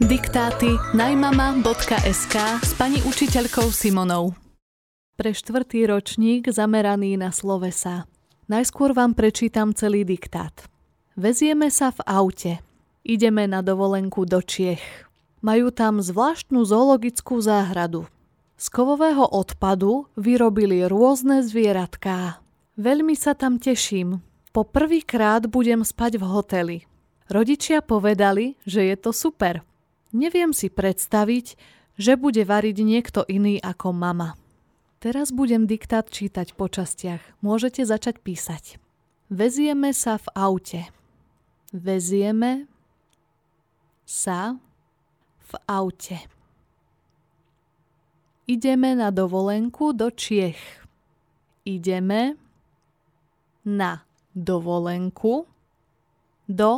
Diktáty najmama.sk s pani učiteľkou Simonou. Pre štvrtý ročník zameraný na slovesa. Najskôr vám prečítam celý diktát. Vezieme sa v aute. Ideme na dovolenku do Čiech. Majú tam zvláštnu zoologickú záhradu. Z kovového odpadu vyrobili rôzne zvieratká. Veľmi sa tam teším. Po prvýkrát budem spať v hoteli. Rodičia povedali, že je to super – Neviem si predstaviť, že bude variť niekto iný ako mama. Teraz budem diktát čítať po častiach. Môžete začať písať. Vezieme sa v aute. Vezieme sa v aute. Ideme na dovolenku do Čiech. Ideme na dovolenku do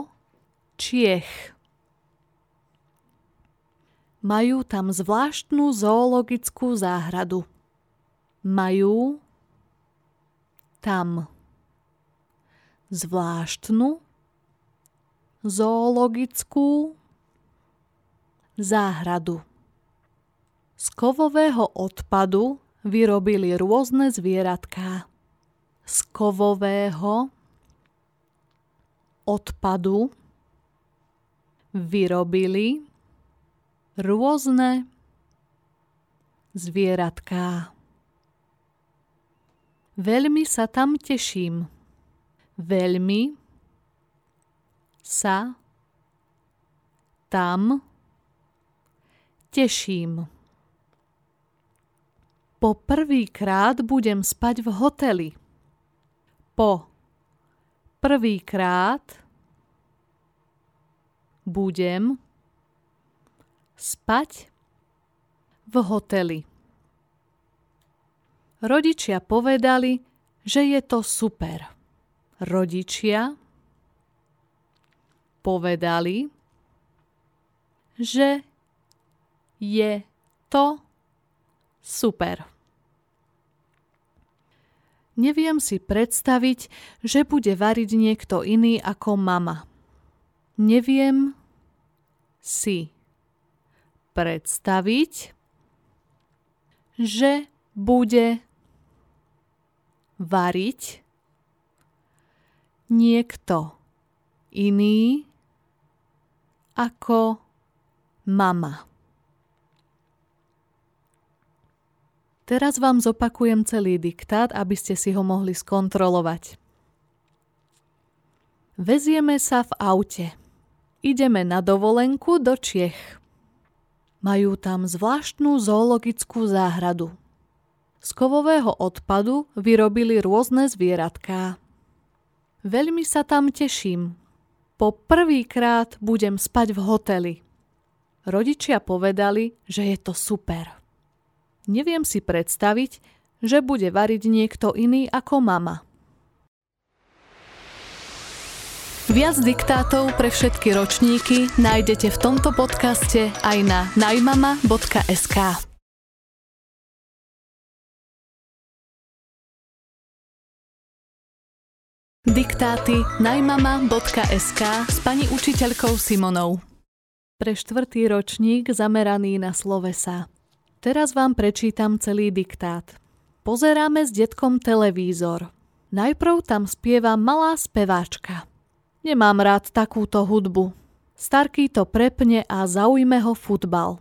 Čiech. Majú tam zvláštnu zoologickú záhradu. Majú tam zvláštnu zoologickú záhradu. Z kovového odpadu vyrobili rôzne zvieratká. Z kovového odpadu vyrobili rôzne zvieratká. Veľmi sa tam teším. Veľmi sa tam teším. Po prvýkrát budem spať v hoteli. Po prvýkrát budem spať v hoteli. Rodičia povedali, že je to super. Rodičia povedali, že je to super. Neviem si predstaviť, že bude variť niekto iný ako mama. Neviem si predstaviť, že bude variť niekto iný ako mama. Teraz vám zopakujem celý diktát, aby ste si ho mohli skontrolovať. Vezieme sa v aute. Ideme na dovolenku do Čiech. Majú tam zvláštnu zoologickú záhradu. Z kovového odpadu vyrobili rôzne zvieratká. Veľmi sa tam teším. Po prvýkrát budem spať v hoteli. Rodičia povedali, že je to super. Neviem si predstaviť, že bude variť niekto iný ako mama. Viac diktátov pre všetky ročníky nájdete v tomto podcaste aj na najmama.sk. Diktáty najmama.sk s pani učiteľkou Simonou. Pre štvrtý ročník zameraný na slovesa. Teraz vám prečítam celý diktát. Pozeráme s detkom televízor. Najprv tam spieva malá speváčka. Nemám rád takúto hudbu. Starký to prepne a zaujme ho futbal.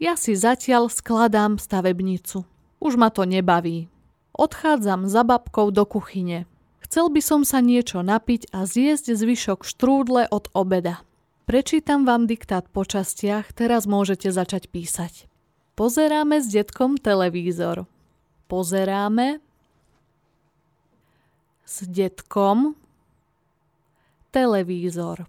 Ja si zatiaľ skladám stavebnicu. Už ma to nebaví. Odchádzam za babkou do kuchyne. Chcel by som sa niečo napiť a zjesť zvyšok štrúdle od obeda. Prečítam vám diktát po častiach, teraz môžete začať písať. Pozeráme s detkom televízor. Pozeráme s detkom televízor.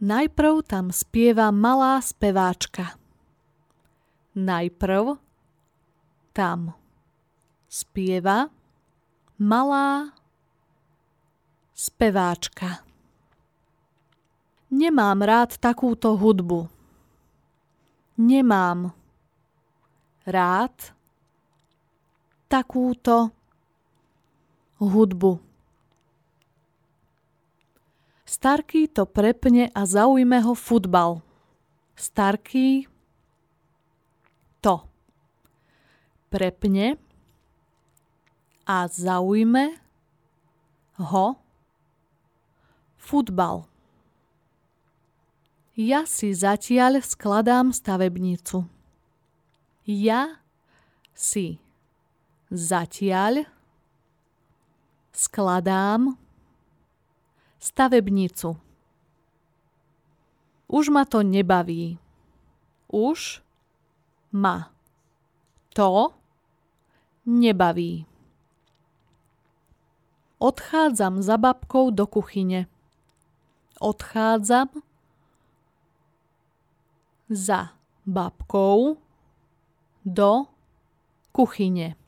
Najprv tam spieva malá speváčka. Najprv tam spieva malá speváčka. Nemám rád takúto hudbu. Nemám rád takúto hudbu. Starký to prepne a zaujme ho futbal. Starký to prepne a zaujme ho futbal. Ja si zatiaľ skladám stavebnicu. Ja si zatiaľ skladám stavebnicu. Už ma to nebaví. Už ma to nebaví. Odchádzam za babkou do kuchyne. Odchádzam za babkou do kuchyne.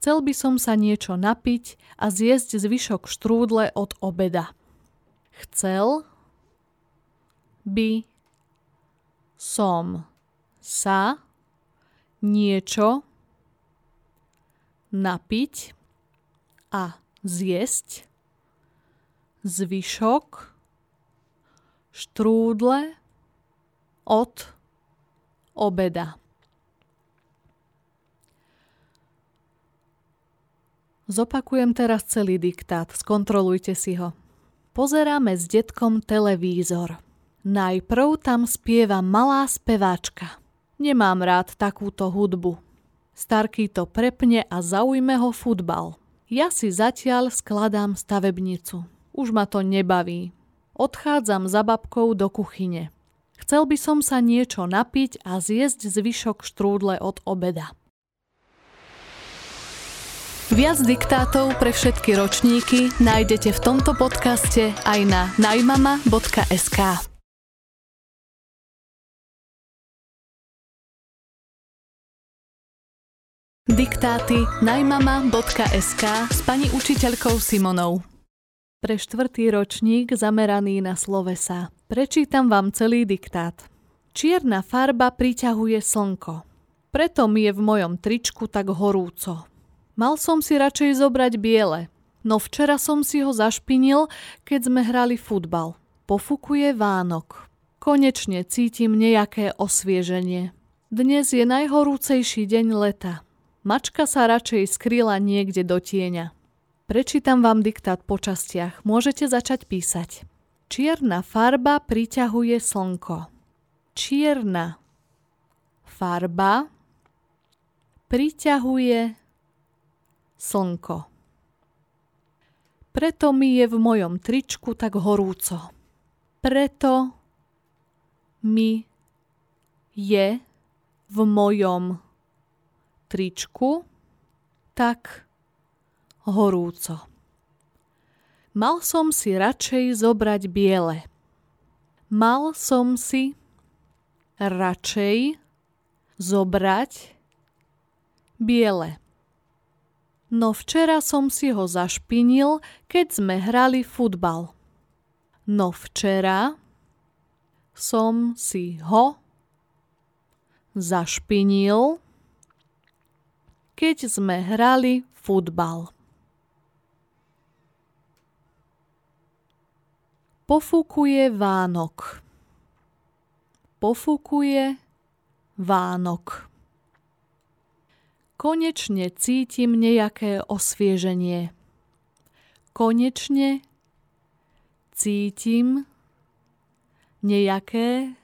Chcel by som sa niečo napiť a zjesť zvyšok štrúdle od obeda. Chcel by som sa niečo napiť a zjesť zvyšok štrúdle od obeda. Zopakujem teraz celý diktát, skontrolujte si ho. Pozeráme s detkom televízor. Najprv tam spieva malá speváčka. Nemám rád takúto hudbu. Starký to prepne a zaujme ho futbal. Ja si zatiaľ skladám stavebnicu. Už ma to nebaví. Odchádzam za babkou do kuchyne. Chcel by som sa niečo napiť a zjesť zvyšok štrúdle od obeda. Viac diktátov pre všetky ročníky nájdete v tomto podcaste aj na najmama.sk. Diktáty najmama.sk s pani učiteľkou Simonou. Pre štvrtý ročník zameraný na slovesa. Prečítam vám celý diktát. Čierna farba priťahuje slnko. Preto mi je v mojom tričku tak horúco. Mal som si radšej zobrať biele, no včera som si ho zašpinil, keď sme hrali futbal. Pofukuje Vánok. Konečne cítim nejaké osvieženie. Dnes je najhorúcejší deň leta. Mačka sa radšej skryla niekde do tieňa. Prečítam vám diktát po častiach. Môžete začať písať. Čierna farba priťahuje slnko. Čierna farba priťahuje slnko. Preto mi je v mojom tričku tak horúco. Preto mi je v mojom tričku tak horúco. Mal som si radšej zobrať biele. Mal som si radšej zobrať biele. No včera som si ho zašpinil, keď sme hrali futbal. No včera som si ho zašpinil, keď sme hrali futbal. Pofúkuje Vánok. Pofúkuje Vánok. Konečne cítim nejaké osvieženie. Konečne cítim nejaké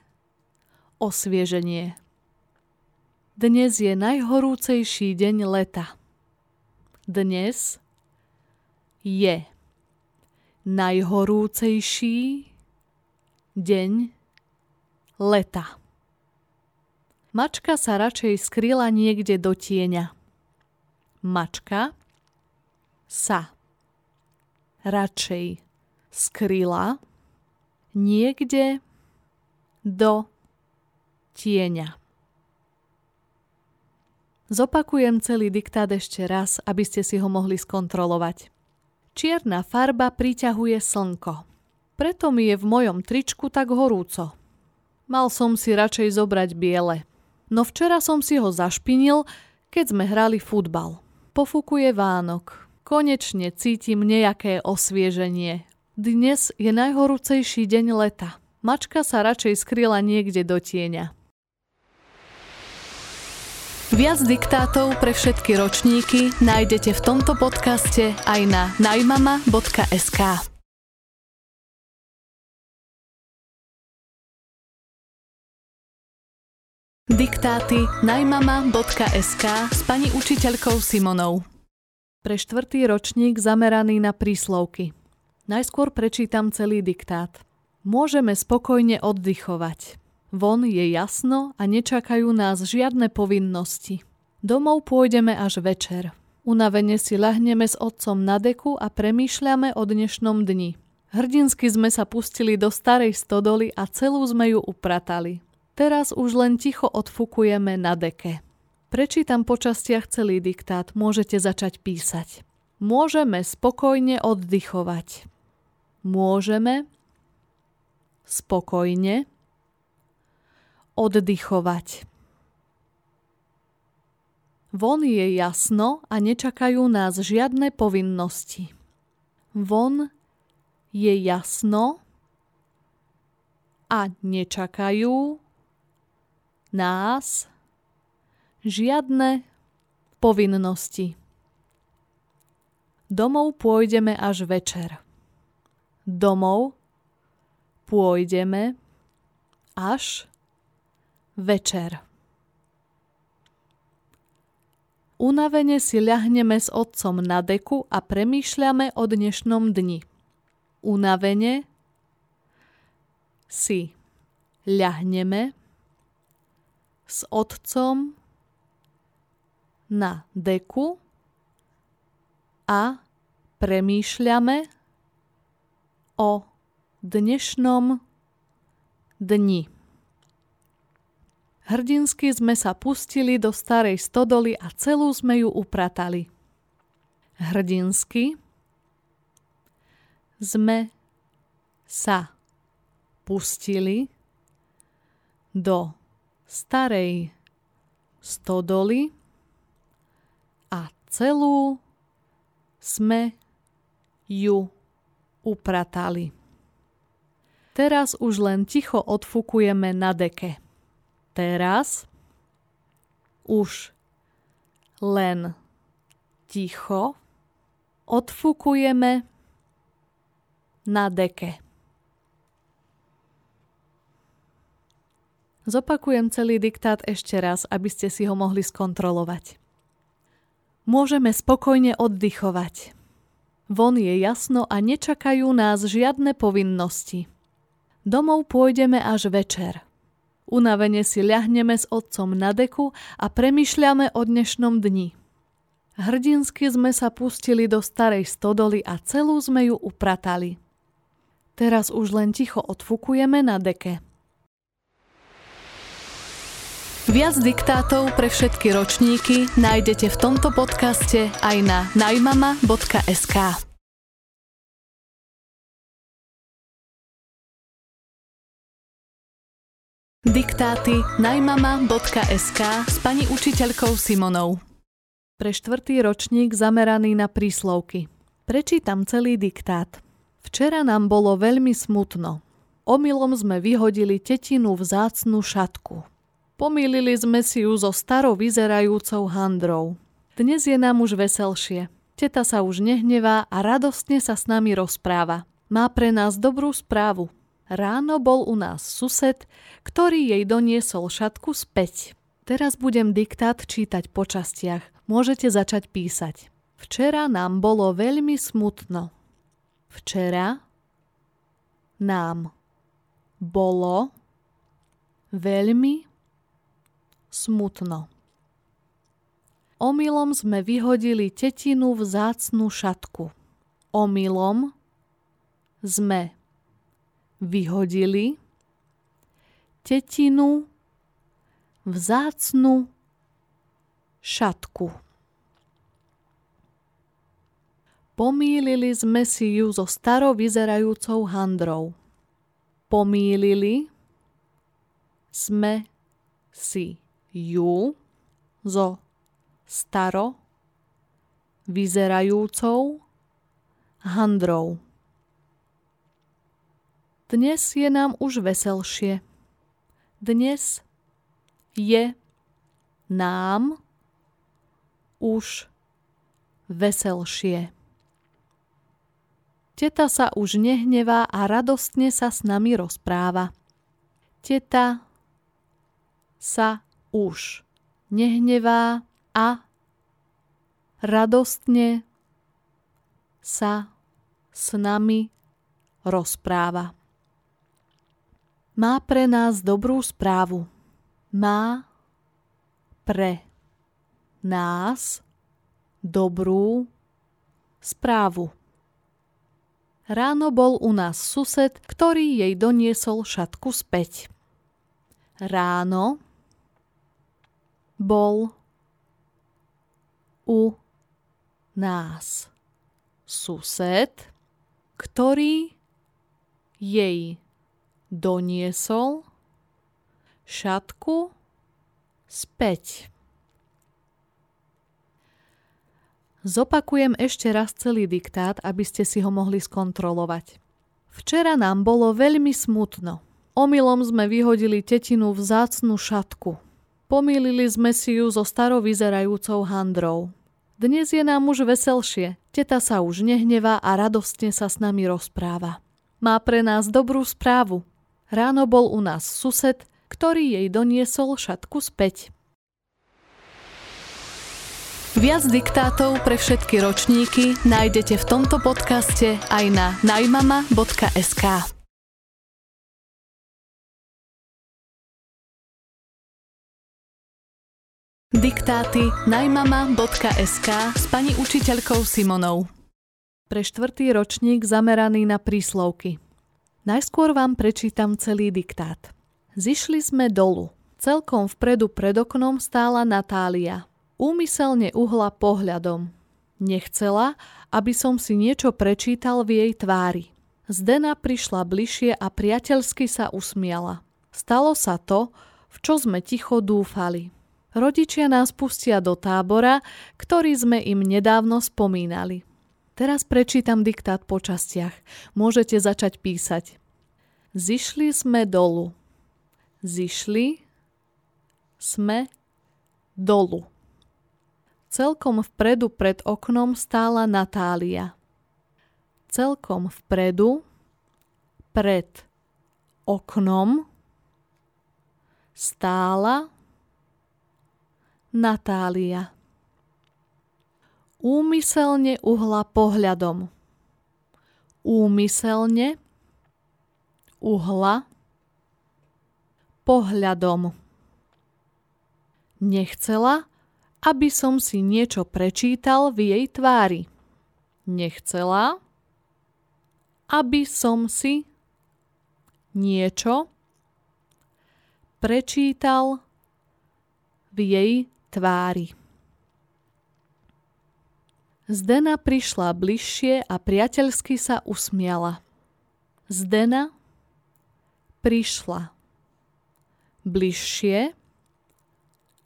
osvieženie. Dnes je najhorúcejší deň leta. Dnes je najhorúcejší deň leta. Mačka sa radšej skryla niekde do tieňa. Mačka sa radšej skryla niekde do tieňa. Zopakujem celý diktát ešte raz, aby ste si ho mohli skontrolovať. Čierna farba priťahuje slnko. Preto mi je v mojom tričku tak horúco. Mal som si radšej zobrať biele. No včera som si ho zašpinil, keď sme hrali futbal. Pofúkuje Vánok. Konečne cítim nejaké osvieženie. Dnes je najhorúcejší deň leta. Mačka sa radšej skryla niekde do tieňa. Viac diktátov pre všetky ročníky nájdete v tomto podcaste aj na najmama.sk. Diktáty najmama.sk s pani učiteľkou Simonou. Pre štvrtý ročník zameraný na príslovky. Najskôr prečítam celý diktát. Môžeme spokojne oddychovať. Von je jasno a nečakajú nás žiadne povinnosti. Domov pôjdeme až večer. Unavene si lahneme s otcom na deku a premýšľame o dnešnom dni. Hrdinsky sme sa pustili do starej stodoly a celú sme ju upratali. Teraz už len ticho odfukujeme na deke. Prečítam po častiach celý diktát, môžete začať písať. Môžeme spokojne oddychovať môžeme spokojne oddychovať. Von je jasno a nečakajú nás žiadne povinnosti. Von je jasno a nečakajú nás žiadne povinnosti. Domov pôjdeme až večer domov pôjdeme až večer. Unavene si ľahneme s otcom na deku a premýšľame o dnešnom dni. Unavene si ľahneme s otcom na deku a premýšľame o dnešnom dni. Hrdinsky sme sa pustili do starej stodoly a celú sme ju upratali. Hrdinsky sme sa pustili do starej stodoly a celú sme ju upratali. Teraz už len ticho odfukujeme na deke. Teraz už len ticho odfukujeme na deke. Zopakujem celý diktát ešte raz, aby ste si ho mohli skontrolovať. Môžeme spokojne oddychovať. Von je jasno a nečakajú nás žiadne povinnosti. Domov pôjdeme až večer. Unavene si ľahneme s otcom na deku a premyšľame o dnešnom dni. Hrdinsky sme sa pustili do starej stodoly a celú sme ju upratali. Teraz už len ticho odfukujeme na deke. Viac diktátov pre všetky ročníky nájdete v tomto podcaste aj na najmama.sk. Diktáty najmama.sk s pani učiteľkou Simonou. Pre štvrtý ročník zameraný na príslovky. Prečítam celý diktát. Včera nám bolo veľmi smutno. Omylom sme vyhodili tetinu vzácnu šatku. Pomýlili sme si ju so starou vyzerajúcou handrou. Dnes je nám už veselšie. Teta sa už nehnevá a radostne sa s nami rozpráva. Má pre nás dobrú správu. Ráno bol u nás sused, ktorý jej doniesol šatku späť. Teraz budem diktát čítať po častiach. Môžete začať písať. Včera nám bolo veľmi smutno. Včera nám bolo veľmi smutno. Omylom sme vyhodili tetinu vzácnu šatku. Omylom sme vyhodili tetinu vzácnu šatku. Pomýlili sme si ju so starou vyzerajúcou handrou. Pomýlili sme si ju so staro vyzerajúcou handrou. Dnes je nám už veselšie. Dnes je nám už veselšie. Teta sa už nehnevá a radostne sa s nami rozpráva. Teta sa už nehnevá a radostne sa s nami rozpráva. Má pre nás dobrú správu. Má pre nás dobrú správu. Ráno bol u nás sused, ktorý jej doniesol šatku späť. Ráno bol u nás sused, ktorý jej doniesol šatku späť. Zopakujem ešte raz celý diktát, aby ste si ho mohli skontrolovať. Včera nám bolo veľmi smutno. Omylom sme vyhodili tetinu vzácnu šatku. Pomýlili sme si ju so starovyzerajúcou handrou. Dnes je nám už veselšie, teta sa už nehnevá a radostne sa s nami rozpráva. Má pre nás dobrú správu. Ráno bol u nás sused, ktorý jej doniesol šatku späť. Viac diktátov pre všetky ročníky nájdete v tomto podcaste aj na najmama.sk. Diktáty najmama.sk s pani učiteľkou Simonou. Pre štvrtý ročník zameraný na príslovky. Najskôr vám prečítam celý diktát. Zišli sme dolu. Celkom vpredu pred oknom stála Natália. Úmyselne uhla pohľadom. Nechcela, aby som si niečo prečítal v jej tvári. Zdena prišla bližšie a priateľsky sa usmiala. Stalo sa to, v čo sme ticho dúfali. Rodičia nás pustia do tábora, ktorý sme im nedávno spomínali. Teraz prečítam diktát po častiach. Môžete začať písať. Zišli sme dolu. Zišli sme dolu. Celkom vpredu pred oknom stála Natália. Celkom vpredu pred oknom stála Natália. Úmyselne uhla pohľadom. Úmyselne uhla pohľadom. Nechcela, aby som si niečo prečítal v jej tvári. Nechcela, aby som si niečo prečítal v jej tvári. Zdena prišla bližšie a priateľsky sa usmiala. Zdena prišla bližšie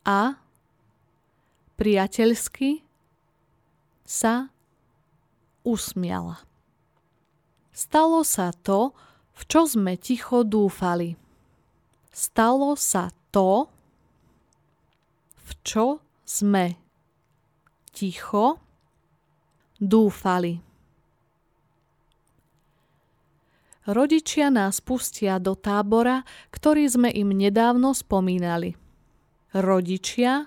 a priateľsky sa usmiala. Stalo sa to, v čo sme ticho dúfali. Stalo sa to, v čo sme ticho dúfali. Rodičia nás pustia do tábora, ktorý sme im nedávno spomínali. Rodičia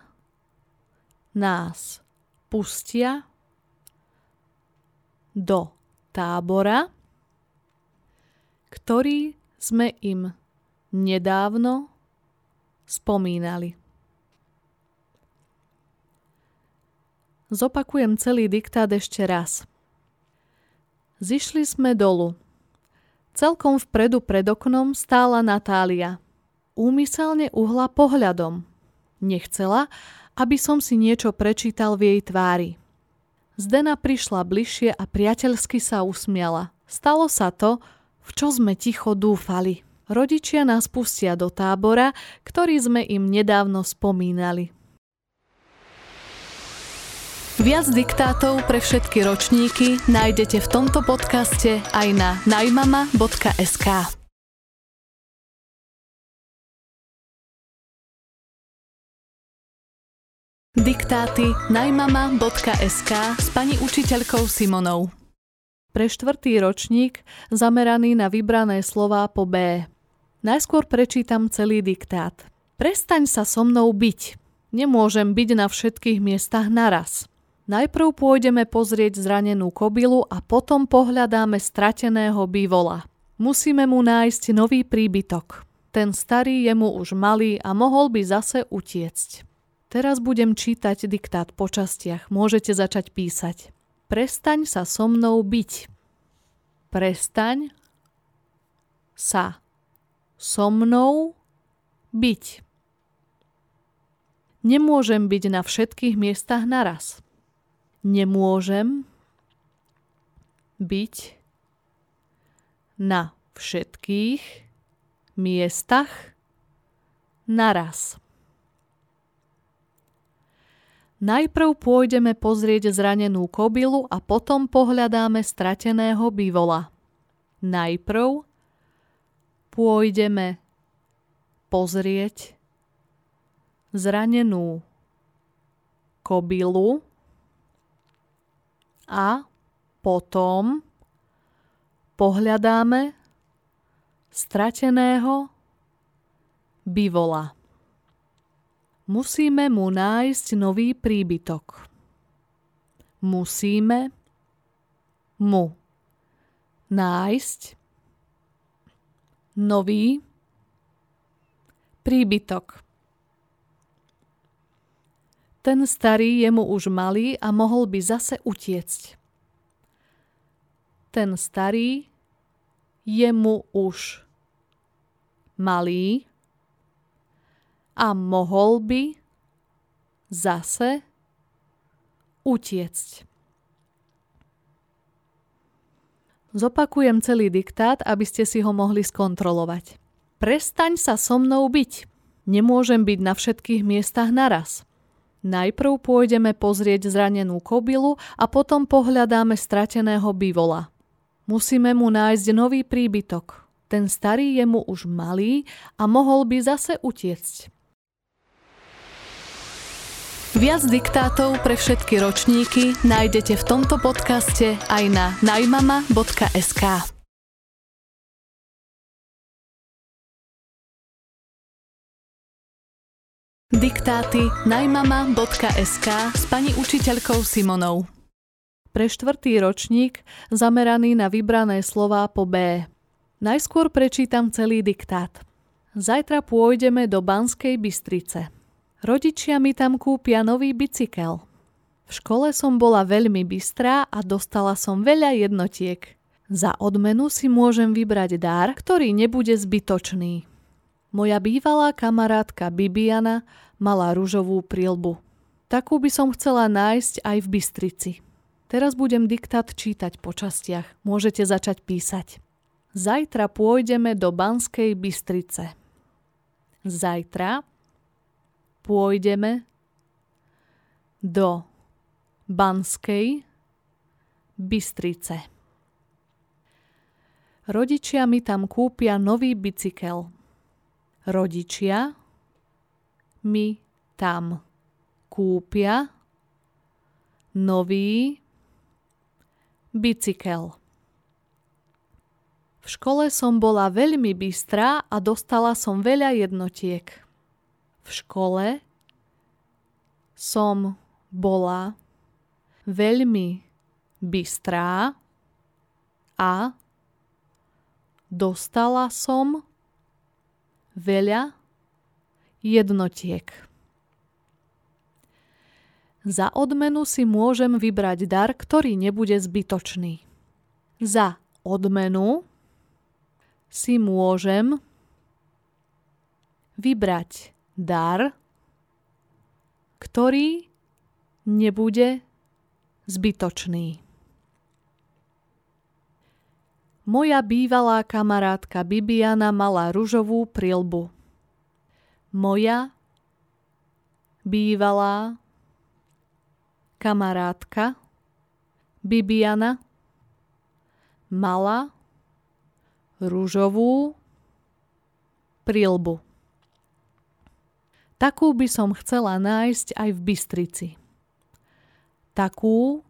nás pustia do tábora, ktorý sme im nedávno spomínali. Zopakujem celý diktát ešte raz. Zišli sme dolu. Celkom vpredu pred oknom stála Natália. Úmyselne uhla pohľadom. Nechcela, aby som si niečo prečítal v jej tvári. Zdena prišla bližšie a priateľsky sa usmiala. Stalo sa to, v čo sme ticho dúfali. Rodičia nás pustia do tábora, ktorý sme im nedávno spomínali. Viac diktátov pre všetky ročníky nájdete v tomto podcaste aj na najmama.sk. Diktáty najmama.sk s pani učiteľkou Simonou. Pre štvrtý ročník zameraný na vybrané slová po B. Najskôr prečítam celý diktát. Prestaň sa so mnou byť. Nemôžem byť na všetkých miestach naraz. Najprv pôjdeme pozrieť zranenú kobilu a potom pohľadáme strateného bývola. Musíme mu nájsť nový príbytok. Ten starý je mu už malý a mohol by zase utiecť. Teraz budem čítať diktát po častiach. Môžete začať písať. Prestaň sa so mnou byť. Prestaň sa so mnou byť. Nemôžem byť na všetkých miestach naraz. Nemôžem byť na všetkých miestach naraz. Najprv pôjdeme pozrieť zranenú kobilu a potom pohľadáme strateného bývola. Najprv pôjdeme pozrieť zranenú kobilu a potom pohľadáme strateného bivola. Musíme mu nájsť nový príbytok. Musíme mu nájsť nový príbytok. Ten starý je mu už malý a mohol by zase utiecť ten starý je mu už malý a mohol by zase utiecť. Zopakujem celý diktát, aby ste si ho mohli skontrolovať. Prestaň sa so mnou byť. Nemôžem byť na všetkých miestach naraz. Najprv pôjdeme pozrieť zranenú kobilu a potom pohľadáme strateného bývola. Musíme mu nájsť nový príbytok. Ten starý je mu už malý a mohol by zase utiecť. Viac diktátov pre všetky ročníky nájdete v tomto podcaste aj na najmama.sk. Diktáty najmama.sk s pani učiteľkou Simonou pre štvrtý ročník zameraný na vybrané slová po B. Najskôr prečítam celý diktát. Zajtra pôjdeme do Banskej Bystrice. Rodičia mi tam kúpia nový bicykel. V škole som bola veľmi bystrá a dostala som veľa jednotiek. Za odmenu si môžem vybrať dar, ktorý nebude zbytočný. Moja bývalá kamarátka Bibiana mala rúžovú prilbu. Takú by som chcela nájsť aj v Bystrici. Teraz budem diktát čítať po častiach. Môžete začať písať. Zajtra pôjdeme do Banskej Bystrice. Zajtra pôjdeme do Banskej Bystrice. Rodičia mi tam kúpia nový bicykel. Rodičia mi tam kúpia nový Bicykel V škole som bola veľmi bystrá a dostala som veľa jednotiek. V škole som bola veľmi bystrá a dostala som veľa jednotiek. Za odmenu si môžem vybrať dar, ktorý nebude zbytočný. Za odmenu si môžem vybrať dar, ktorý nebude zbytočný. Moja bývalá kamarátka Bibiana mala ružovú prilbu. Moja bývalá kamarátka Bibiana mala rúžovú prilbu. Takú by som chcela nájsť aj v Bystrici. Takú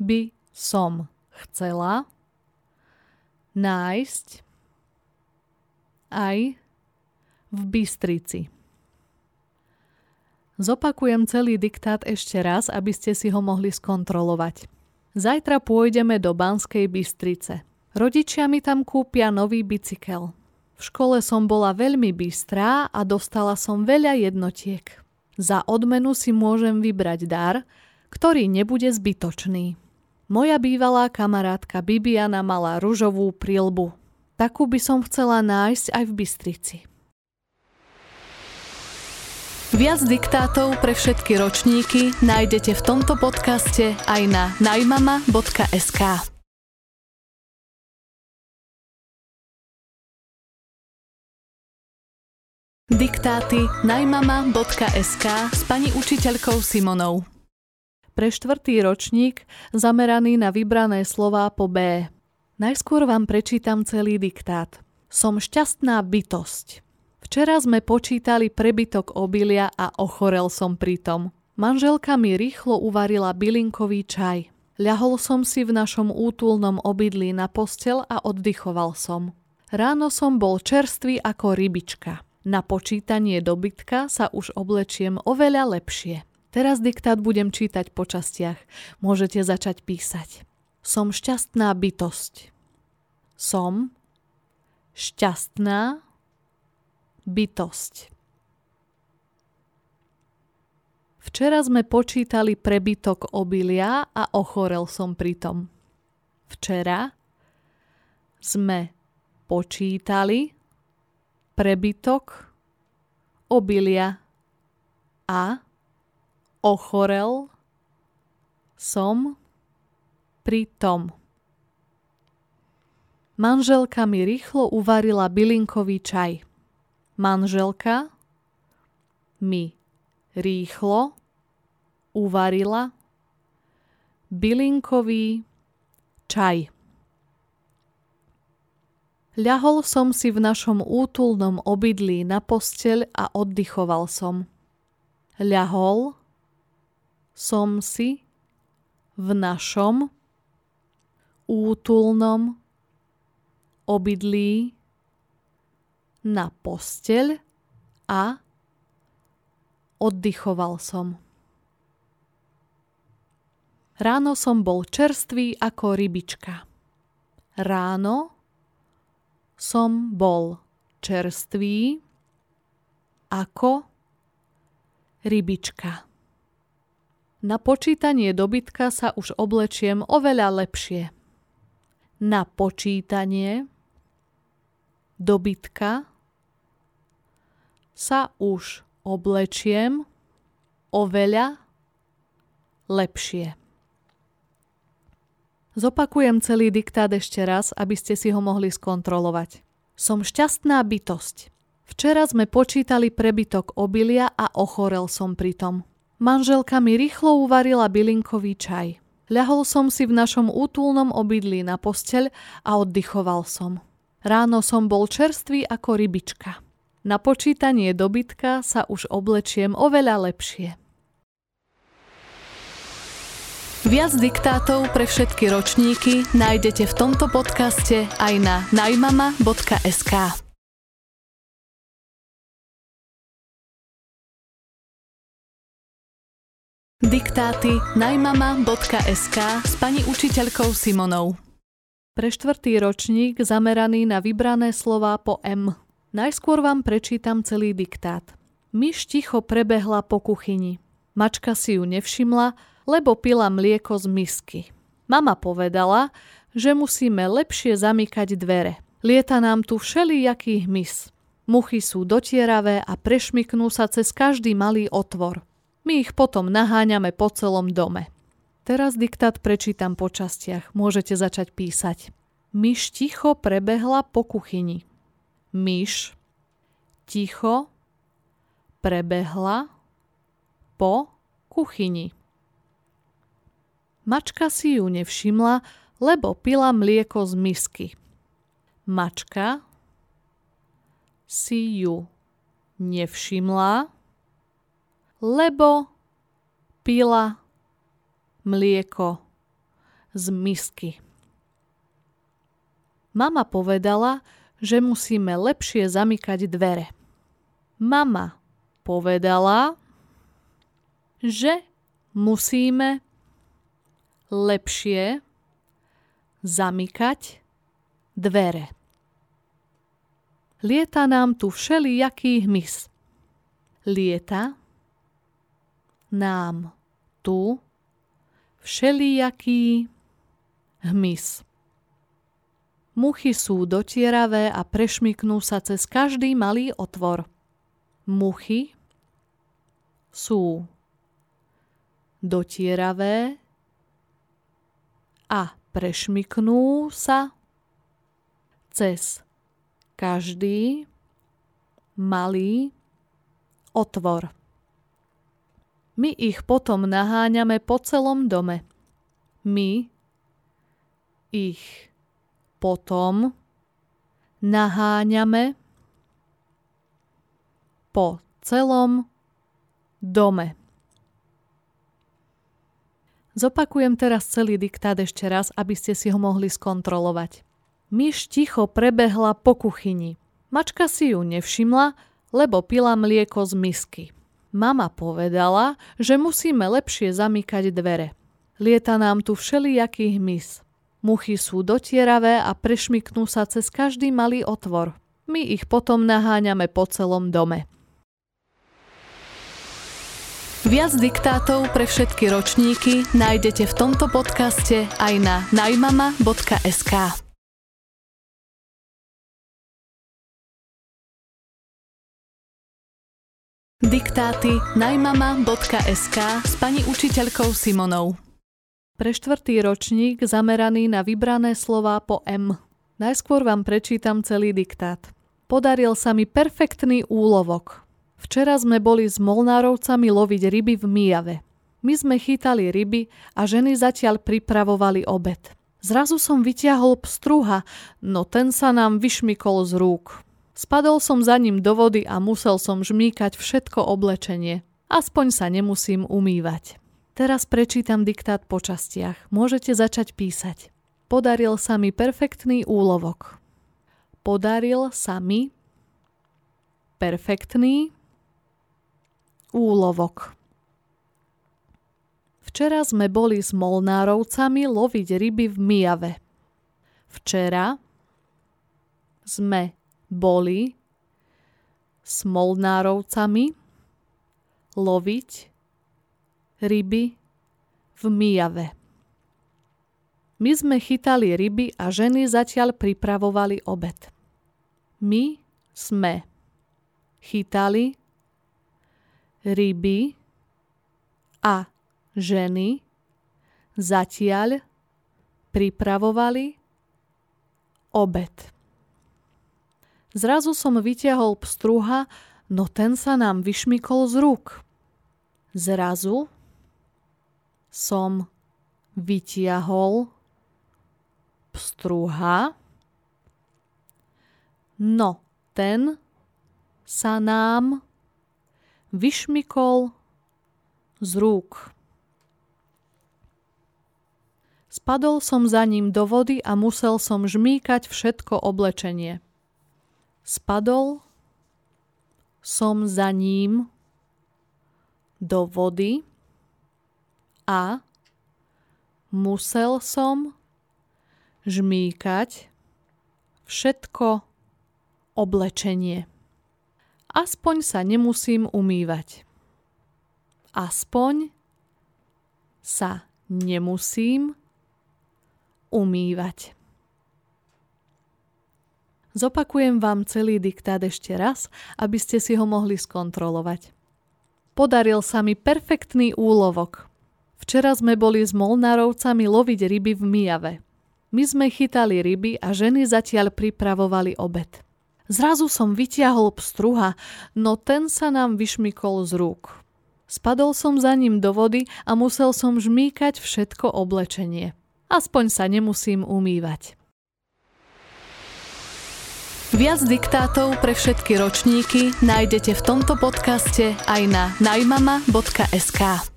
by som chcela nájsť aj v Bystrici. Zopakujem celý diktát ešte raz, aby ste si ho mohli skontrolovať. Zajtra pôjdeme do Banskej Bystrice. Rodičia mi tam kúpia nový bicykel. V škole som bola veľmi bystrá a dostala som veľa jednotiek. Za odmenu si môžem vybrať dar, ktorý nebude zbytočný. Moja bývalá kamarátka Bibiana mala ružovú prilbu. Takú by som chcela nájsť aj v Bystrici. Viac diktátov pre všetky ročníky nájdete v tomto podcaste aj na najmama.sk. Diktáty najmama.sk s pani učiteľkou Simonou pre štvrtý ročník zameraný na vybrané slová po B. Najskôr vám prečítam celý diktát. Som šťastná bytosť. Včera sme počítali prebytok obilia a ochorel som pritom. Manželka mi rýchlo uvarila bylinkový čaj. Ľahol som si v našom útulnom obydlí na postel a oddychoval som. Ráno som bol čerstvý ako rybička. Na počítanie dobytka sa už oblečiem oveľa lepšie. Teraz diktát budem čítať po častiach. Môžete začať písať. Som šťastná bytosť. Som šťastná bytosť. Včera sme počítali prebytok obilia a ochorel som pritom. Včera sme počítali prebytok obilia a ochorel som pri tom. Manželka mi rýchlo uvarila bylinkový čaj. Manželka mi rýchlo uvarila bylinkový čaj. Ľahol som si v našom útulnom obydlí na posteľ a oddychoval som. Ľahol som si v našom útulnom obydlí na posteľ a oddychoval som. Ráno som bol čerstvý ako rybička. Ráno som bol čerstvý ako rybička. Na počítanie dobytka sa už oblečiem oveľa lepšie. Na počítanie dobytka sa už oblečiem oveľa lepšie. Zopakujem celý diktát ešte raz, aby ste si ho mohli skontrolovať. Som šťastná bytosť. Včera sme počítali prebytok obilia a ochorel som pritom. Manželka mi rýchlo uvarila bylinkový čaj. Ľahol som si v našom útulnom obydlí na posteľ a oddychoval som. Ráno som bol čerstvý ako rybička. Na počítanie dobytka sa už oblečiem oveľa lepšie. Viac diktátov pre všetky ročníky nájdete v tomto podcaste aj na najmama.sk. Diktáty najmama.sk s pani učiteľkou Simonou. Pre štvrtý ročník zameraný na vybrané slova po M. Najskôr vám prečítam celý diktát. Myš ticho prebehla po kuchyni. Mačka si ju nevšimla, lebo pila mlieko z misky. Mama povedala, že musíme lepšie zamykať dvere. Lieta nám tu všelijaký hmyz. Muchy sú dotieravé a prešmiknú sa cez každý malý otvor. My ich potom naháňame po celom dome. Teraz diktát prečítam po častiach. Môžete začať písať. Myš ticho prebehla po kuchyni. Myš ticho prebehla po kuchyni. Mačka si ju nevšimla, lebo pila mlieko z misky. Mačka si ju nevšimla, lebo pila mlieko z misky. Mama povedala, že musíme lepšie zamykať dvere. Mama povedala, že musíme lepšie zamykať dvere. Lieta nám tu všelijaký hmyz. Lieta nám tu všelijaký hmyz. Muchy sú dotieravé a prešmiknú sa cez každý malý otvor. Muchy sú dotieravé a prešmiknú sa cez každý malý otvor. My ich potom naháňame po celom dome. My ich potom naháňame po celom dome. Zopakujem teraz celý diktát ešte raz, aby ste si ho mohli skontrolovať. Myš ticho prebehla po kuchyni. Mačka si ju nevšimla, lebo pila mlieko z misky. Mama povedala, že musíme lepšie zamykať dvere. Lieta nám tu všelijaký hmyz. Muchy sú dotieravé a prešmiknú sa cez každý malý otvor. My ich potom naháňame po celom dome. Viac diktátov pre všetky ročníky nájdete v tomto podcaste aj na najmama.sk. Diktáty najmama.sk s pani učiteľkou Simonou. Pre štvrtý ročník zameraný na vybrané slová po M. Najskôr vám prečítam celý diktát. Podaril sa mi perfektný úlovok. Včera sme boli s molnárovcami loviť ryby v Mijave. My sme chytali ryby a ženy zatiaľ pripravovali obed. Zrazu som vyťahol pstruha, no ten sa nám vyšmykol z rúk. Spadol som za ním do vody a musel som žmýkať všetko oblečenie. Aspoň sa nemusím umývať. Teraz prečítam diktát po častiach. Môžete začať písať. Podaril sa mi perfektný úlovok. Podaril sa mi perfektný úlovok. Včera sme boli s Molnárovcami loviť ryby v Mijave. Včera sme boli s Molnárovcami loviť ryby v Mijave. My sme chytali ryby a ženy zatiaľ pripravovali obed. My sme chytali ryby a ženy zatiaľ pripravovali obed. Zrazu som vyťahol pstruha, no ten sa nám vyšmykol z rúk. Zrazu som vytiahol pstruha, no ten sa nám vyšmykol z rúk. Spadol som za ním do vody a musel som žmýkať všetko oblečenie. Spadol som za ním do vody a musel som žmýkať všetko oblečenie. Aspoň sa nemusím umývať. Aspoň sa nemusím umývať. Zopakujem vám celý diktát ešte raz, aby ste si ho mohli skontrolovať. Podaril sa mi perfektný úlovok. Včera sme boli s Molnárovcami loviť ryby v Mijave. My sme chytali ryby a ženy zatiaľ pripravovali obed. Zrazu som vytiahol pstruha, no ten sa nám vyšmykol z rúk. Spadol som za ním do vody a musel som žmýkať všetko oblečenie. Aspoň sa nemusím umývať. Viac diktátov pre všetky ročníky nájdete v tomto podcaste aj na najmama.sk.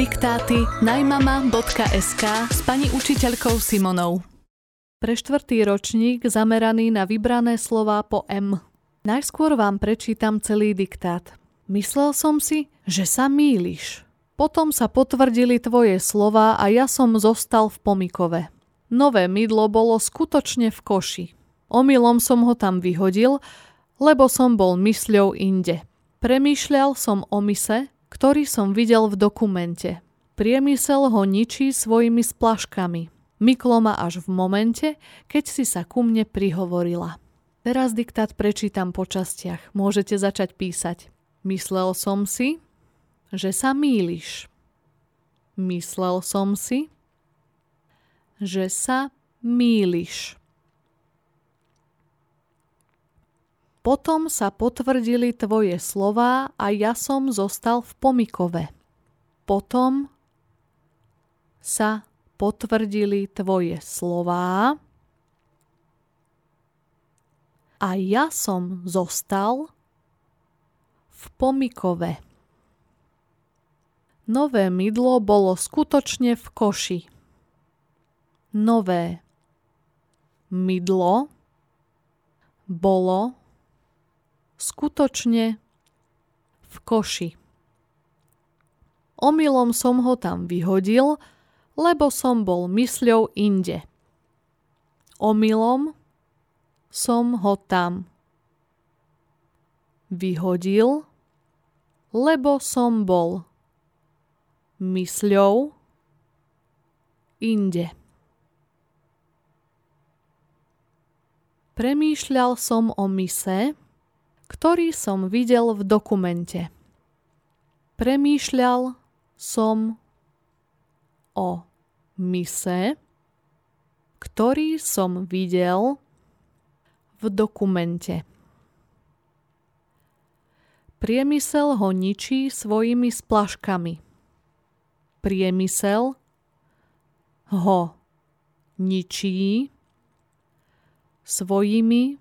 Diktáty najmama.sk s pani učiteľkou Simonou. Pre štvrtý ročník zameraný na vybrané slova po M. Najskôr vám prečítam celý diktát. Myslel som si, že sa mýliš. Potom sa potvrdili tvoje slova a ja som zostal v pomikove. Nové mydlo bolo skutočne v koši. Omylom som ho tam vyhodil, lebo som bol mysľou inde. Premýšľal som o mise, ktorý som videl v dokumente. Priemysel ho ničí svojimi splaškami. Myklo ma až v momente, keď si sa ku mne prihovorila. Teraz diktát prečítam po častiach. Môžete začať písať. Myslel som si, že sa mýliš. Myslel som si, že sa mýliš. Potom sa potvrdili tvoje slová a ja som zostal v pomikove. Potom sa potvrdili tvoje slová a ja som zostal v pomikove. Nové mydlo bolo skutočne v koši. Nové mydlo bolo skutočne v koši. Omylom som ho tam vyhodil, lebo som bol mysľou inde. Omylom som ho tam vyhodil, lebo som bol mysľou inde. Premýšľal som o mise, ktorý som videl v dokumente. Premýšľal som o mise, ktorý som videl v dokumente. Priemysel ho ničí svojimi splaškami priemysel ho ničí svojimi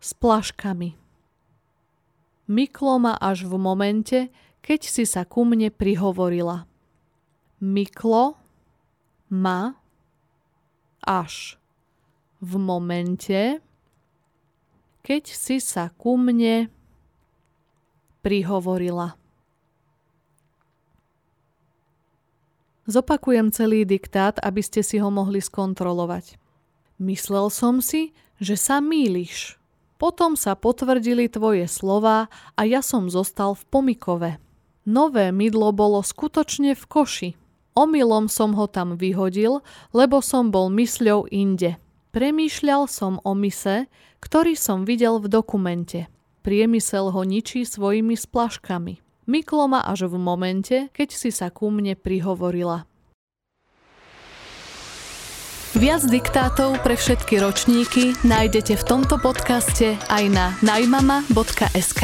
splaškami. Myklo ma až v momente, keď si sa ku mne prihovorila. Myklo ma až v momente, keď si sa ku mne prihovorila. Zopakujem celý diktát, aby ste si ho mohli skontrolovať. Myslel som si, že sa mýliš. Potom sa potvrdili tvoje slova a ja som zostal v pomikove. Nové mydlo bolo skutočne v koši. Omylom som ho tam vyhodil, lebo som bol mysľou inde. Premýšľal som o mise, ktorý som videl v dokumente. Priemysel ho ničí svojimi splaškami. Myklo ma až v momente, keď si sa ku mne prihovorila. Viac diktátov pre všetky ročníky nájdete v tomto podcaste aj na najmama.sk.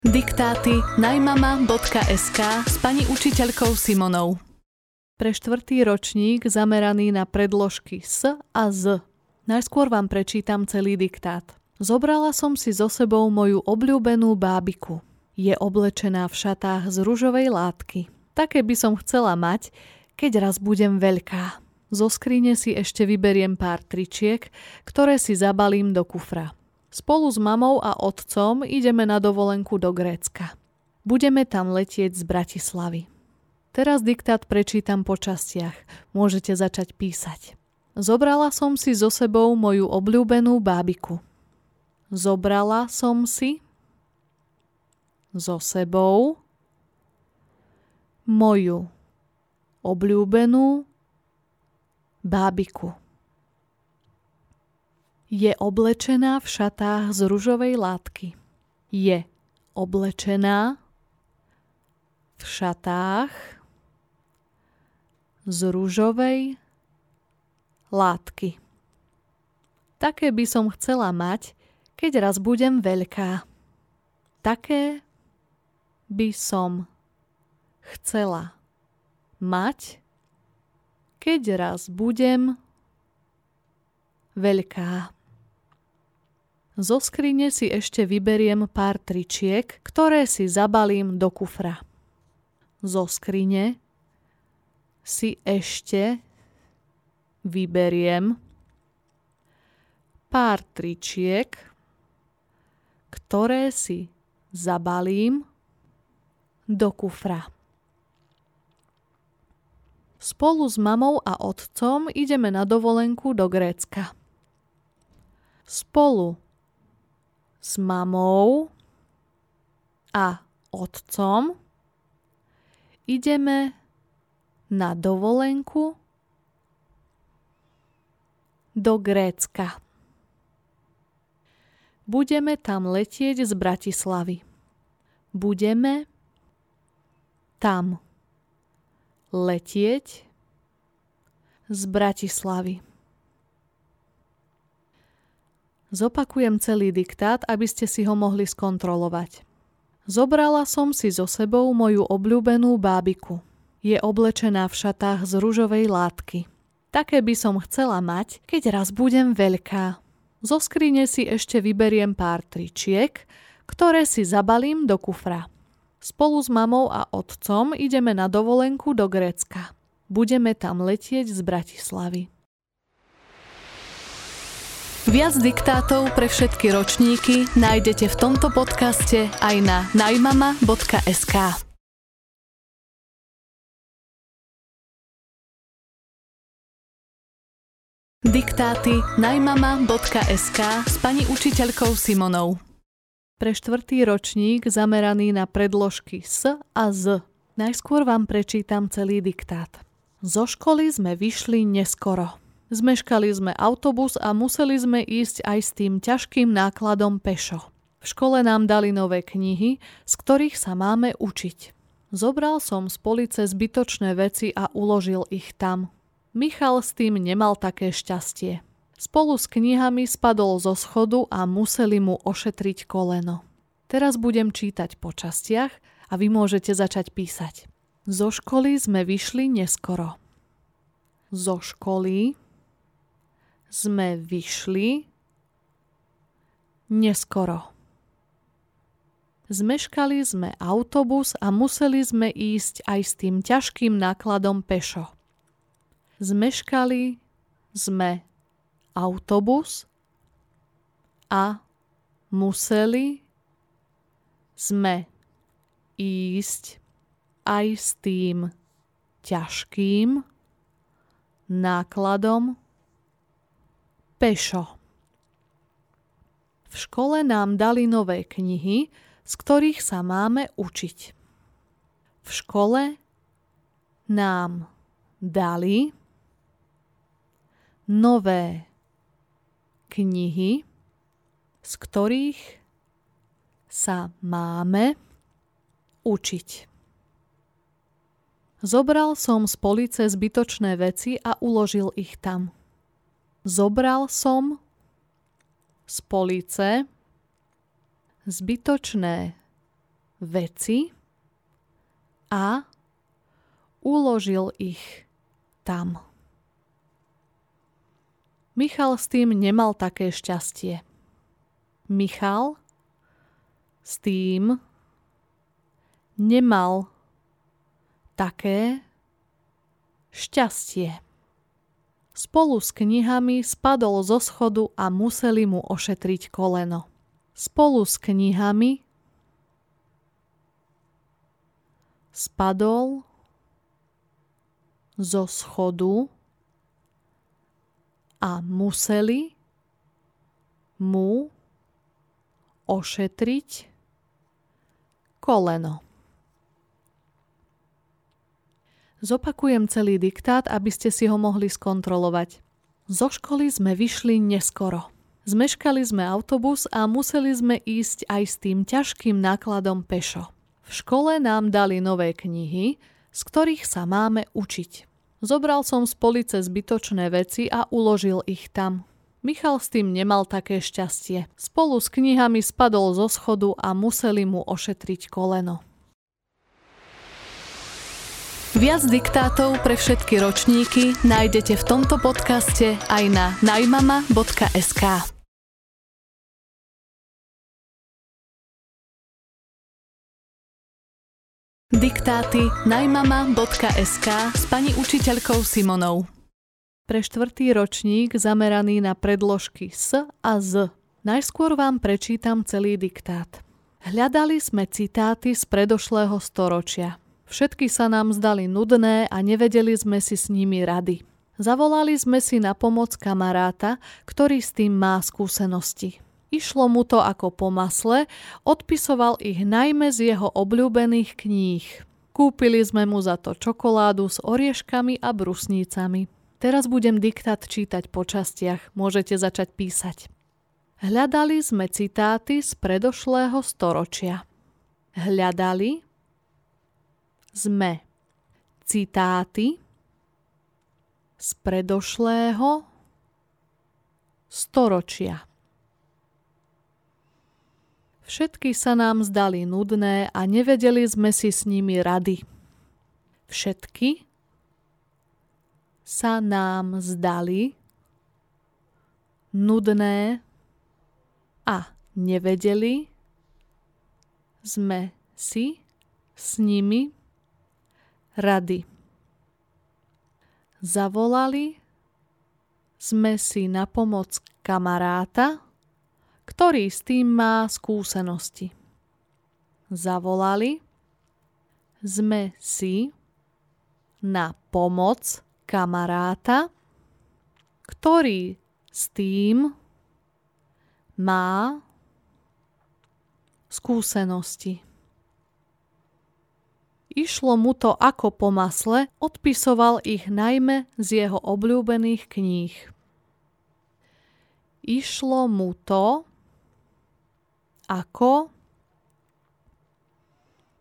Diktáty najmama.sk s pani učiteľkou Simonou. Pre štvrtý ročník zameraný na predložky S a Z Najskôr vám prečítam celý diktát. Zobrala som si so sebou moju obľúbenú bábiku. Je oblečená v šatách z ružovej látky. Také by som chcela mať, keď raz budem veľká. Zo skrine si ešte vyberiem pár tričiek, ktoré si zabalím do kufra. Spolu s mamou a otcom ideme na dovolenku do Grécka. Budeme tam letieť z Bratislavy. Teraz diktát prečítam po častiach. Môžete začať písať. Zobrala som si so sebou moju obľúbenú bábiku. Zobrala som si so sebou moju obľúbenú bábiku. Je oblečená v šatách z ružovej látky. Je oblečená v šatách z ružovej látky. Také by som chcela mať, keď raz budem veľká. Také by som chcela mať, keď raz budem veľká. Zo skrine si ešte vyberiem pár tričiek, ktoré si zabalím do kufra. Zo skrine si ešte vyberiem pár tričiek, ktoré si zabalím do kufra. Spolu s mamou a otcom ideme na dovolenku do Grécka. Spolu s mamou a otcom ideme na dovolenku do Grécka. Budeme tam letieť z Bratislavy. Budeme tam letieť z Bratislavy. Zopakujem celý diktát, aby ste si ho mohli skontrolovať. Zobrala som si so sebou moju obľúbenú bábiku. Je oblečená v šatách z ružovej látky. Také by som chcela mať, keď raz budem veľká. Zo skrine si ešte vyberiem pár tričiek, ktoré si zabalím do kufra. Spolu s mamou a otcom ideme na dovolenku do Grécka. Budeme tam letieť z Bratislavy. Viac diktátov pre všetky ročníky nájdete v tomto podcaste aj na najmama.sk. Diktáty najmama.sk s pani učiteľkou Simonou. Pre štvrtý ročník zameraný na predložky S a Z. Najskôr vám prečítam celý diktát. Zo školy sme vyšli neskoro. Zmeškali sme autobus a museli sme ísť aj s tým ťažkým nákladom pešo. V škole nám dali nové knihy, z ktorých sa máme učiť. Zobral som z police zbytočné veci a uložil ich tam. Michal s tým nemal také šťastie. Spolu s knihami spadol zo schodu a museli mu ošetriť koleno. Teraz budem čítať po častiach a vy môžete začať písať. Zo školy sme vyšli neskoro. Zo školy sme vyšli neskoro. Zmeškali sme autobus a museli sme ísť aj s tým ťažkým nákladom pešo zmeškali sme autobus a museli sme ísť aj s tým ťažkým nákladom pešo. V škole nám dali nové knihy, z ktorých sa máme učiť. V škole nám dali nové knihy, z ktorých sa máme učiť. Zobral som z police zbytočné veci a uložil ich tam. Zobral som z police zbytočné veci a uložil ich tam. Michal s tým nemal také šťastie. Michal s tým nemal také šťastie. Spolu s knihami spadol zo schodu a museli mu ošetriť koleno. Spolu s knihami spadol zo schodu a museli mu ošetriť koleno. Zopakujem celý diktát, aby ste si ho mohli skontrolovať. Zo školy sme vyšli neskoro. Zmeškali sme autobus a museli sme ísť aj s tým ťažkým nákladom pešo. V škole nám dali nové knihy, z ktorých sa máme učiť. Zobral som z police zbytočné veci a uložil ich tam. Michal s tým nemal také šťastie. Spolu s knihami spadol zo schodu a museli mu ošetriť koleno. Viac diktátov pre všetky ročníky nájdete v tomto podcaste aj na najmama.sk. Diktáty najmama.sk s pani učiteľkou Simonou. Pre štvrtý ročník zameraný na predložky S a Z. Najskôr vám prečítam celý diktát. Hľadali sme citáty z predošlého storočia. Všetky sa nám zdali nudné a nevedeli sme si s nimi rady. Zavolali sme si na pomoc kamaráta, ktorý s tým má skúsenosti. Išlo mu to ako po masle, odpisoval ich najmä z jeho obľúbených kníh. Kúpili sme mu za to čokoládu s orieškami a brusnícami. Teraz budem diktát čítať po častiach, môžete začať písať. Hľadali sme citáty z predošlého storočia. Hľadali sme citáty z predošlého storočia. Všetky sa nám zdali nudné a nevedeli sme si s nimi rady. Všetky sa nám zdali nudné a nevedeli sme si s nimi rady. Zavolali sme si na pomoc kamaráta, ktorý s tým má skúsenosti. Zavolali sme si na pomoc kamaráta, ktorý s tým má skúsenosti. Išlo mu to ako po masle, odpisoval ich najmä z jeho obľúbených kníh. Išlo mu to ako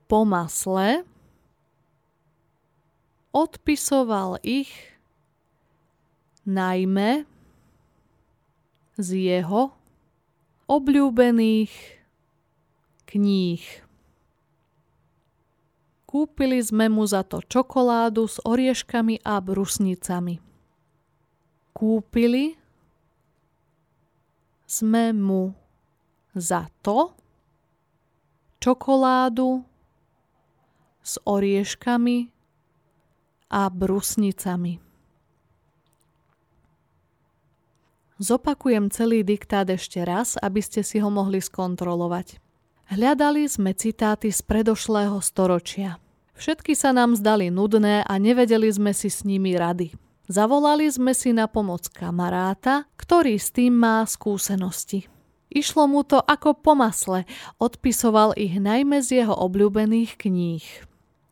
po masle, odpisoval ich najmä z jeho obľúbených kníh. Kúpili sme mu za to čokoládu s orieškami a brusnicami. Kúpili sme mu za to čokoládu s orieškami a brusnicami. Zopakujem celý diktát ešte raz, aby ste si ho mohli skontrolovať. Hľadali sme citáty z predošlého storočia. Všetky sa nám zdali nudné a nevedeli sme si s nimi rady. Zavolali sme si na pomoc kamaráta, ktorý s tým má skúsenosti. Išlo mu to ako po masle, odpisoval ich najmä z jeho obľúbených kníh.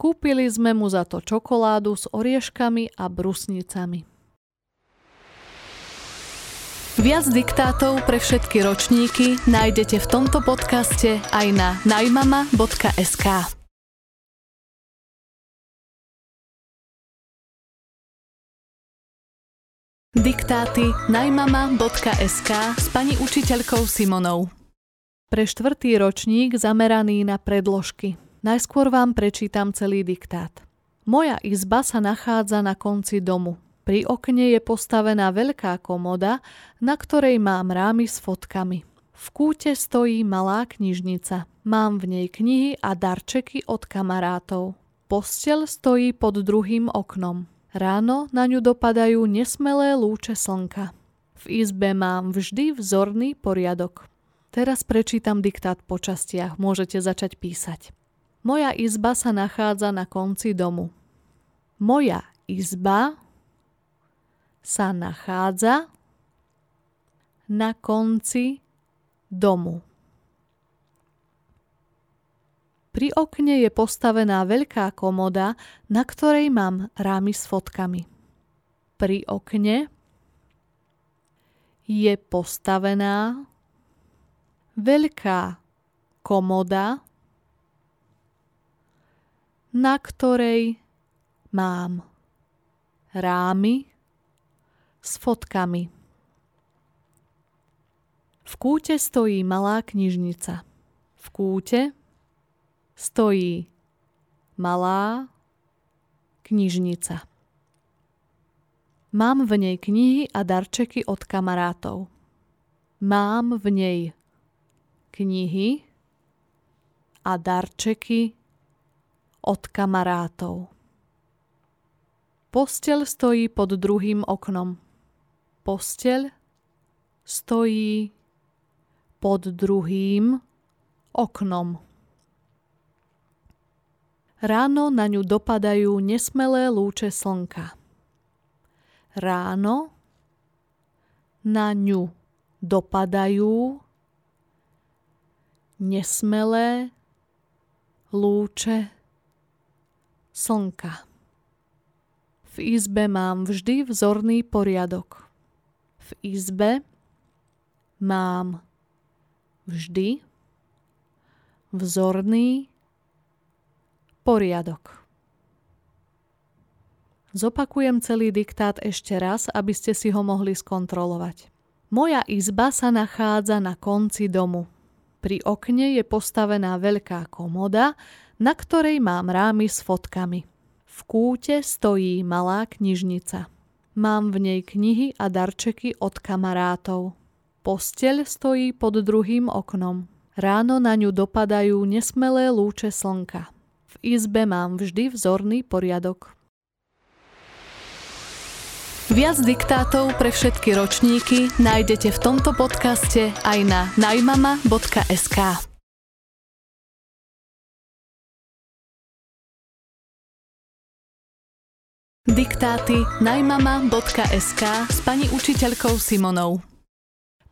Kúpili sme mu za to čokoládu s orieškami a brusnicami. Viac diktátov pre všetky ročníky nájdete v tomto podcaste aj na najmama.sk. Diktáty najmama.sk s pani učiteľkou Simonou. Pre štvrtý ročník zameraný na predložky. Najskôr vám prečítam celý diktát. Moja izba sa nachádza na konci domu. Pri okne je postavená veľká komoda, na ktorej mám rámy s fotkami. V kúte stojí malá knižnica. Mám v nej knihy a darčeky od kamarátov. Postel stojí pod druhým oknom. Ráno na ňu dopadajú nesmelé lúče slnka. V izbe mám vždy vzorný poriadok. Teraz prečítam diktát po častiach, môžete začať písať. Moja izba sa nachádza na konci domu. Moja izba sa nachádza na konci domu. Pri okne je postavená veľká komoda, na ktorej mám rámy s fotkami. Pri okne je postavená veľká komoda, na ktorej mám rámy s fotkami. V kúte stojí malá knižnica. V kúte stojí malá knižnica. Mám v nej knihy a darčeky od kamarátov. Mám v nej knihy a darčeky od kamarátov. Postel stojí pod druhým oknom. Postel stojí pod druhým oknom. Ráno na ňu dopadajú nesmelé lúče slnka. Ráno na ňu dopadajú nesmelé lúče slnka. V izbe mám vždy vzorný poriadok. V izbe mám vždy vzorný poriadok. Zopakujem celý diktát ešte raz, aby ste si ho mohli skontrolovať. Moja izba sa nachádza na konci domu. Pri okne je postavená veľká komoda, na ktorej mám rámy s fotkami. V kúte stojí malá knižnica. Mám v nej knihy a darčeky od kamarátov. Posteľ stojí pod druhým oknom. Ráno na ňu dopadajú nesmelé lúče slnka. Izbe mám vždy vzorný poriadok. Viac diktátov pre všetky ročníky nájdete v tomto podcaste aj na najmama.sk. Diktáty najmama.sk s pani učiteľkou Simonou.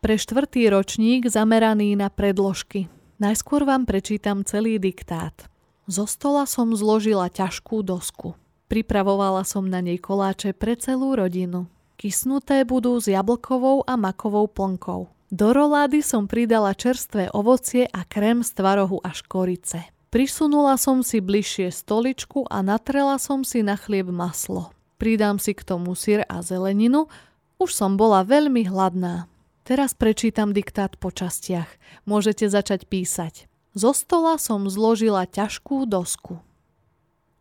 Pre štvrtý ročník zameraný na predložky. Najskôr vám prečítam celý diktát. Zo stola som zložila ťažkú dosku. Pripravovala som na nej koláče pre celú rodinu. Kysnuté budú s jablkovou a makovou plnkou. Do rolády som pridala čerstvé ovocie a krém z tvarohu a škorice. Prisunula som si bližšie stoličku a natrela som si na chlieb maslo. Pridám si k tomu syr a zeleninu. Už som bola veľmi hladná. Teraz prečítam diktát po častiach. Môžete začať písať. Zo stola som zložila ťažkú dosku.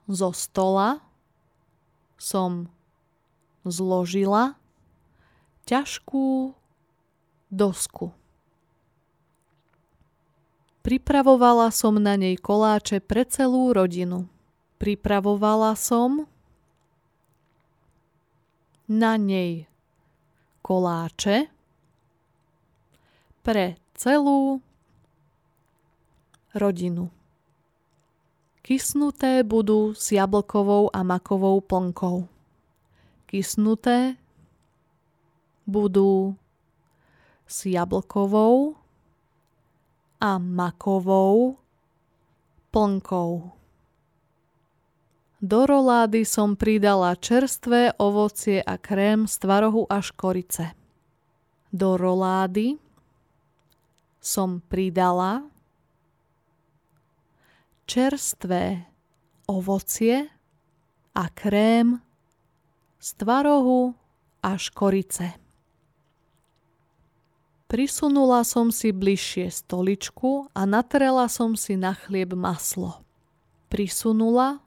Zo stola som zložila ťažkú dosku. Pripravovala som na nej koláče pre celú rodinu. Pripravovala som na nej koláče pre celú rodinu. Kysnuté budú s jablkovou a makovou plnkou. Kysnuté budú s jablkovou a makovou plnkou. Do rolády som pridala čerstvé ovocie a krém z tvarohu a škorice. Do rolády som pridala čerstvé ovocie a krém z tvarohu a škorice. Prisunula som si bližšie stoličku a natrela som si na chlieb maslo. Prisunula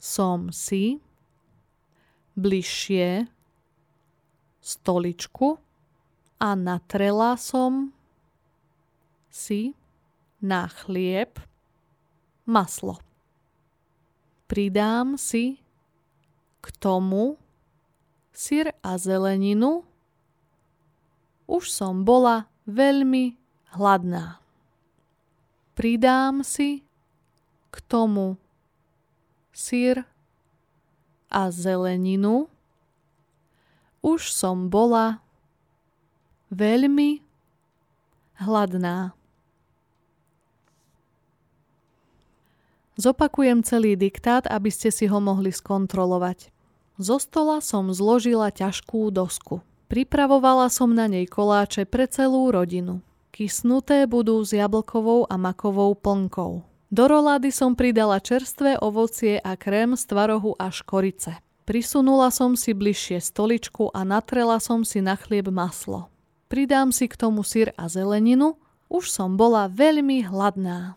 som si bližšie stoličku a natrela som si na chlieb maslo. Pridám si k tomu syr a zeleninu už som bola veľmi hladná. Pridám si k tomu sír a zeleninu. Už som bola veľmi hladná. Zopakujem celý diktát, aby ste si ho mohli skontrolovať. Zo stola som zložila ťažkú dosku. Pripravovala som na nej koláče pre celú rodinu. Kysnuté budú s jablkovou a makovou plnkou. Do rolády som pridala čerstvé ovocie a krém z tvarohu a škorice. Prisunula som si bližšie stoličku a natrela som si na chlieb maslo. Pridám si k tomu syr a zeleninu, už som bola veľmi hladná.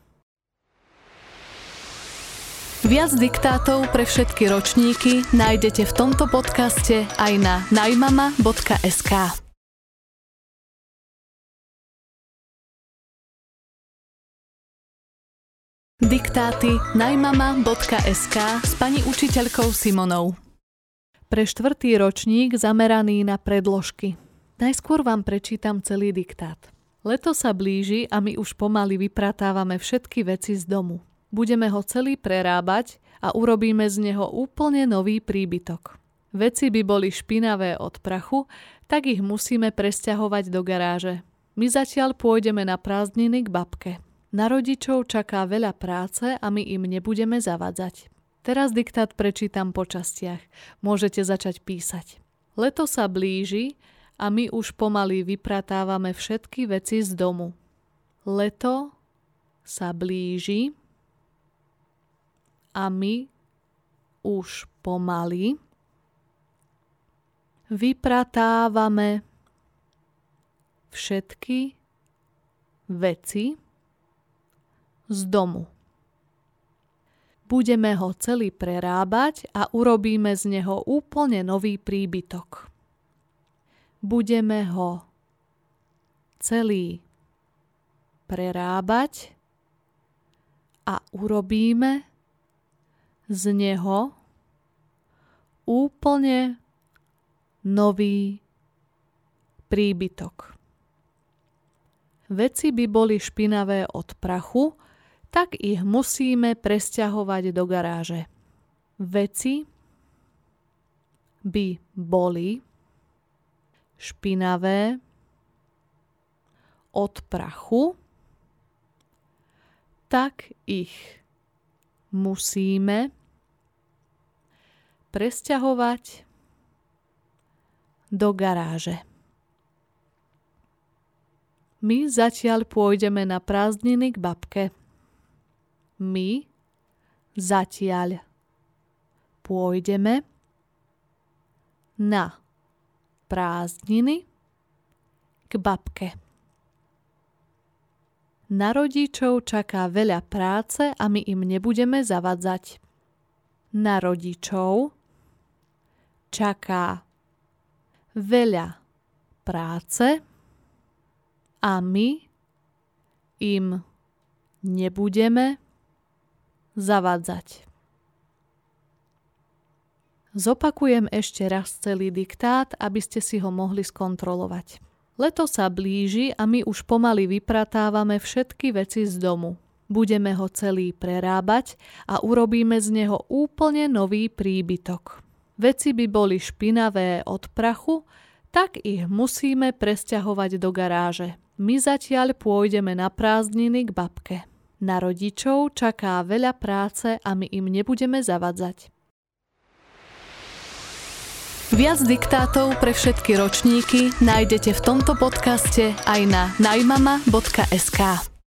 Viac diktátov pre všetky ročníky nájdete v tomto podcaste aj na najmama.sk. Diktáty najmama.sk s pani učiteľkou Simonou. Pre štvrtý ročník zameraný na predložky. Najskôr vám prečítam celý diktát. Leto sa blíži a my už pomaly vypratávame všetky veci z domu. Budeme ho celý prerábať a urobíme z neho úplne nový príbytok. Veci by boli špinavé od prachu, tak ich musíme presťahovať do garáže. My zatiaľ pôjdeme na prázdniny k babke. Na rodičov čaká veľa práce a my im nebudeme zavadzať. Teraz diktát prečítam po častiach. Môžete začať písať. Leto sa blíži a my už pomaly vypratávame všetky veci z domu. Leto sa blíži a my už pomaly vypratávame všetky veci z domu. Budeme ho celý prerábať a urobíme z neho úplne nový príbytok. Budeme ho celý prerábať a urobíme z neho úplne nový príbytok. Veci by boli špinavé od prachu, tak ich musíme presťahovať do garáže. Veci by boli špinavé od prachu, tak ich musíme presťahovať do garáže. My zatiaľ pôjdeme na prázdniny k babke my zatiaľ pôjdeme na prázdniny k babke. Na rodičov čaká veľa práce a my im nebudeme zavadzať. Na rodičov čaká veľa práce a my im nebudeme zavádzať. Zopakujem ešte raz celý diktát, aby ste si ho mohli skontrolovať. Leto sa blíži a my už pomaly vypratávame všetky veci z domu. Budeme ho celý prerábať a urobíme z neho úplne nový príbytok. Veci by boli špinavé od prachu, tak ich musíme presťahovať do garáže. My zatiaľ pôjdeme na prázdniny k babke. Na rodičov čaká veľa práce a my im nebudeme zavadzať. Viac diktátov pre všetky ročníky nájdete v tomto podcaste aj na najmama.sk.